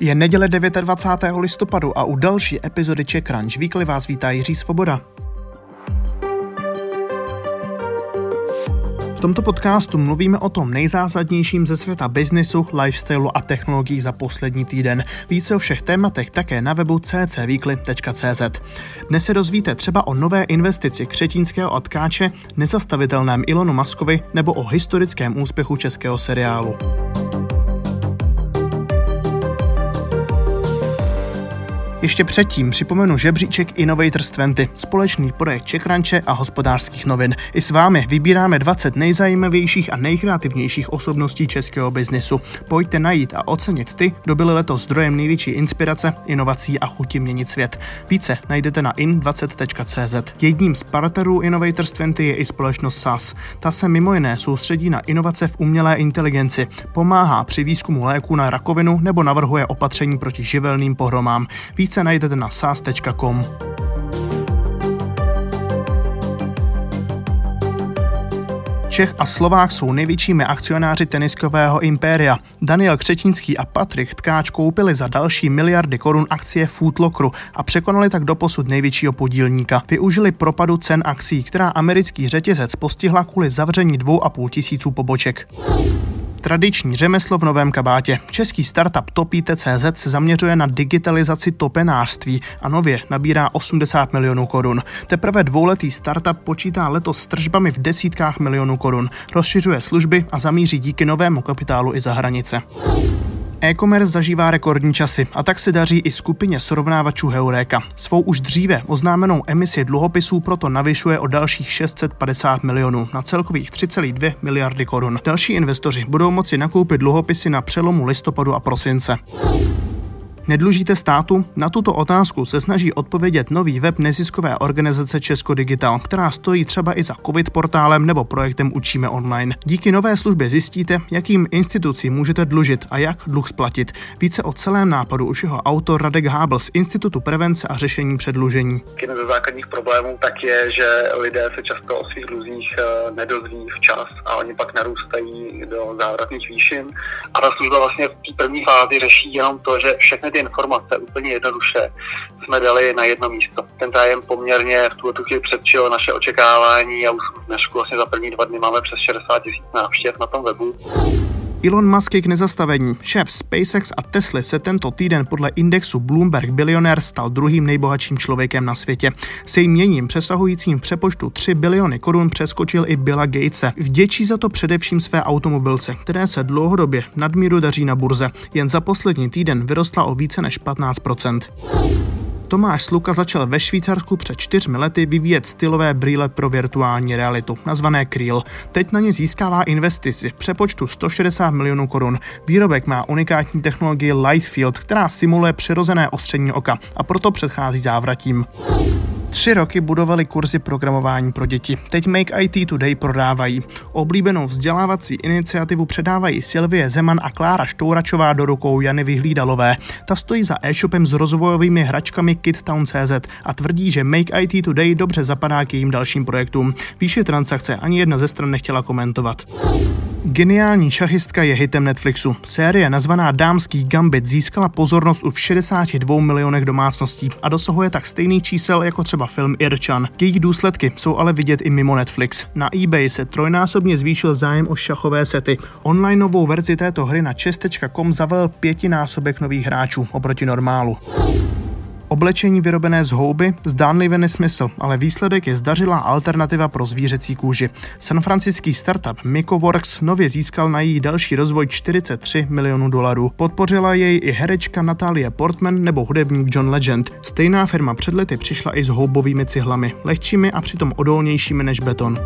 Je neděle 29. listopadu a u další epizody Czech Crunch Weekly vás vítá Jiří Svoboda. V tomto podcastu mluvíme o tom nejzásadnějším ze světa biznisu, lifestylu a technologií za poslední týden. Více o všech tématech také na webu ccweekly.cz. Dnes se dozvíte třeba o nové investici křetínského odkáče, nezastavitelném Ilonu Maskovi nebo o historickém úspěchu českého seriálu. Ještě předtím připomenu žebříček Innovators 20, společný projekt Čekranče a hospodářských novin. I s vámi vybíráme 20 nejzajímavějších a nejkreativnějších osobností českého biznesu. Pojďte najít a ocenit ty, kdo byli letos zdrojem největší inspirace, inovací a chuti měnit svět. Více najdete na in20.cz. Jedním z partnerů Innovators 20 je i společnost SAS. Ta se mimo jiné soustředí na inovace v umělé inteligenci, pomáhá při výzkumu léku na rakovinu nebo navrhuje opatření proti živelným pohromám. Více více najdete na sas.com. Čech a Slovák jsou největšími akcionáři teniskového impéria. Daniel Křetínský a Patrik Tkáč koupili za další miliardy korun akcie Footlockeru a překonali tak doposud největšího podílníka. Využili propadu cen akcí, která americký řetězec postihla kvůli zavření dvou a půl tisíců poboček tradiční řemeslo v novém kabátě. Český startup Topíte.cz se zaměřuje na digitalizaci topenářství a nově nabírá 80 milionů korun. Teprve dvouletý startup počítá letos s tržbami v desítkách milionů korun, rozšiřuje služby a zamíří díky novému kapitálu i za hranice. E-commerce zažívá rekordní časy a tak se daří i skupině srovnávačů Heureka. Svou už dříve oznámenou emisi dluhopisů proto navyšuje o dalších 650 milionů na celkových 3,2 miliardy korun. Další investoři budou moci nakoupit dluhopisy na přelomu listopadu a prosince. Nedlužíte státu? Na tuto otázku se snaží odpovědět nový web neziskové organizace Česko Digital, která stojí třeba i za COVID portálem nebo projektem Učíme online. Díky nové službě zjistíte, jakým institucím můžete dlužit a jak dluh splatit. Více o celém nápadu už jeho autor Radek Hábl z Institutu prevence a řešení předlužení. Jeden ze základních problémů tak je, že lidé se často o svých dluzích eh, nedozví včas a oni pak narůstají do závratných výšin. A ta služba vlastně v té první fázi řeší jenom to, že všechny ty informace úplně jednoduše jsme dali na jedno místo. Ten zájem poměrně v tuto chvíli předčil naše očekávání a už dnešku vlastně za první dva dny máme přes 60 tisíc návštěv na tom webu. Elon Musk je k nezastavení. Šéf SpaceX a Tesla se tento týden podle indexu Bloomberg Billionaire stal druhým nejbohatším člověkem na světě. Se jměním přesahujícím přepočtu 3 biliony korun přeskočil i Billa Gatese. Vděčí za to především své automobilce, které se dlouhodobě nadmíru daří na burze. Jen za poslední týden vyrostla o více než 15 Tomáš Sluka začal ve Švýcarsku před čtyřmi lety vyvíjet stylové brýle pro virtuální realitu, nazvané Krill. Teď na ně získává investici v přepočtu 160 milionů korun. Výrobek má unikátní technologii Lightfield, která simuluje přirozené ostření oka a proto předchází závratím. Tři roky budovali kurzy programování pro děti. Teď Make IT Today prodávají. Oblíbenou vzdělávací iniciativu předávají Silvie Zeman a Klára Štouračová do rukou Jany Vyhlídalové. Ta stojí za e-shopem s rozvojovými hračkami KidTown.cz a tvrdí, že Make IT Today dobře zapadá k jejím dalším projektům. Výše transakce ani jedna ze stran nechtěla komentovat. Geniální šachistka je hitem Netflixu. Série nazvaná Dámský gambit získala pozornost u 62 milionech domácností a dosahuje tak stejný čísel jako třeba film Irčan. Jejich důsledky jsou ale vidět i mimo Netflix. Na eBay se trojnásobně zvýšil zájem o šachové sety. Online novou verzi této hry na chess.com zavel pětinásobek nových hráčů oproti normálu. Oblečení vyrobené z houby zdánlivě nesmysl, ale výsledek je zdařilá alternativa pro zvířecí kůži. San francouzský startup Mycoworks nově získal na její další rozvoj 43 milionů dolarů. Podpořila jej i herečka Natalie Portman nebo hudebník John Legend. Stejná firma před lety přišla i s houbovými cihlami, lehčími a přitom odolnějšími než beton.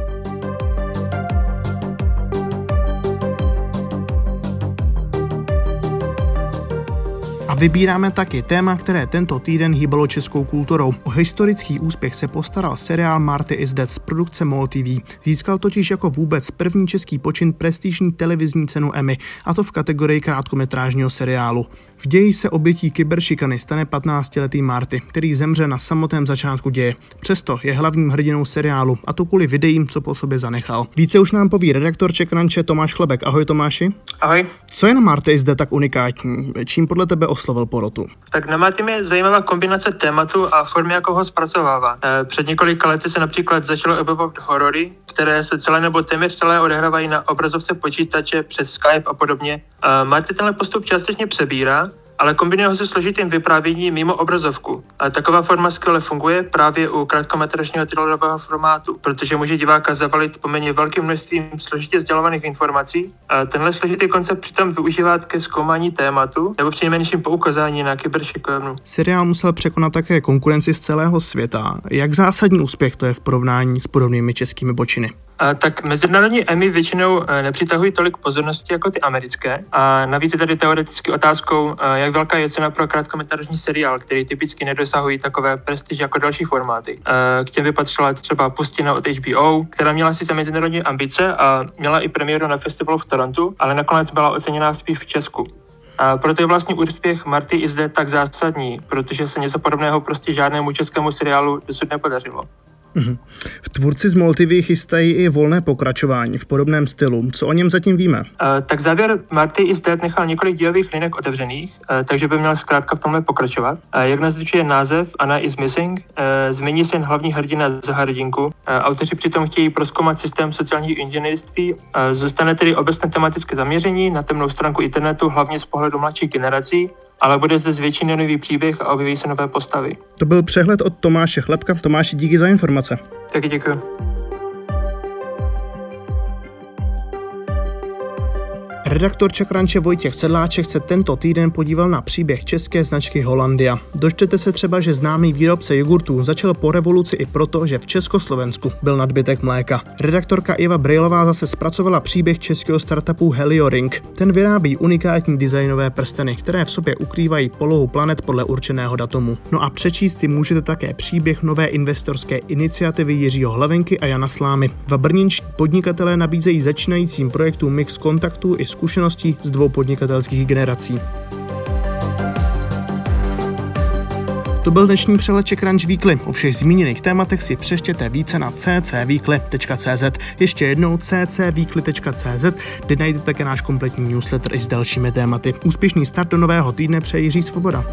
Vybíráme taky téma, které tento týden hýbalo českou kulturou. O historický úspěch se postaral seriál Marty is Dead z produkce MOL TV. Získal totiž jako vůbec první český počin prestižní televizní cenu Emmy, a to v kategorii krátkometrážního seriálu. V ději se obětí kyberšikany stane 15-letý Marty, který zemře na samotném začátku děje. Přesto je hlavním hrdinou seriálu, a to kvůli videím, co po sobě zanechal. Více už nám poví redaktor Čekranče Tomáš Chlebek. Ahoj Tomáši. Ahoj. Co je na Marty zde tak unikátní? Čím podle tebe oslovil porotu. Tak na Matým je zajímavá kombinace tématu a formy, jako ho zpracovává. E, před několika lety se například začalo objevovat horory, které se celé nebo téměř celé odehrávají na obrazovce počítače přes Skype a podobně. E, Marty tenhle postup částečně přebírá ale kombinuje ho se složitým vyprávěním mimo obrazovku. A taková forma skvěle funguje právě u krátkometražního thrillerového formátu, protože může diváka zavalit poměrně velkým množstvím složitě sdělovaných informací. A tenhle složitý koncept přitom využívá ke zkoumání tématu nebo přinejmenším poukazání na kyberšikovnu. Seriál musel překonat také konkurenci z celého světa. Jak zásadní úspěch to je v porovnání s podobnými českými bočiny? Tak mezinárodní Emmy většinou eh, nepřitahují tolik pozornosti jako ty americké. A navíc je tady teoreticky otázkou, eh, jak velká je cena pro krátkometražní seriál, který typicky nedosahují takové prestiž jako další formáty. Eh, k těm by patřila třeba Pustina od HBO, která měla sice mezinárodní ambice a měla i premiéru na festivalu v Torontu, ale nakonec byla oceněná spíš v Česku. A proto je vlastně úspěch Marty i zde tak zásadní, protože se něco podobného prostě žádnému českému seriálu dosud nepodařilo. Mm-hmm. Tvůrci z Moltivy chystají i volné pokračování v podobném stylu. Co o něm zatím víme? Uh, tak závěr Marty is Dead nechal několik dílových linek otevřených, uh, takže by měl zkrátka v tomhle pokračovat. Uh, jak naznačuje název Anna is Missing, uh, změní se jen hlavní hrdina za hrdinku. Uh, autoři přitom chtějí proskoumat systém sociálního inženýrství. Uh, zůstane tedy obecné tematické zaměření na temnou stránku internetu, hlavně z pohledu mladších generací ale bude zde zvětšený nový příběh a objeví se nové postavy. To byl přehled od Tomáše Chlebka. Tomáši, díky za informace. Taky děkuji. Redaktor Čakranče Vojtěch Sedláček se tento týden podíval na příběh české značky Holandia. Dočtete se třeba, že známý výrobce jogurtů začal po revoluci i proto, že v Československu byl nadbytek mléka. Redaktorka Iva Brejlová zase zpracovala příběh českého startupu Helioring. Ten vyrábí unikátní designové prsteny, které v sobě ukrývají polohu planet podle určeného datumu. No a přečíst si můžete také příběh nové investorské iniciativy Jiřího Hlavenky a Jana Slámy. V Brničtí podnikatelé nabízejí začínajícím projektům mix kontaktů i zkušeností z dvou podnikatelských generací. To byl dnešní přelet Czech Crunch Weekly. O všech zmíněných tématech si přeštěte více na ccweekly.cz. Ještě jednou ccweekly.cz, kde najdete také náš kompletní newsletter i s dalšími tématy. Úspěšný start do nového týdne přeji Jiří Svoboda.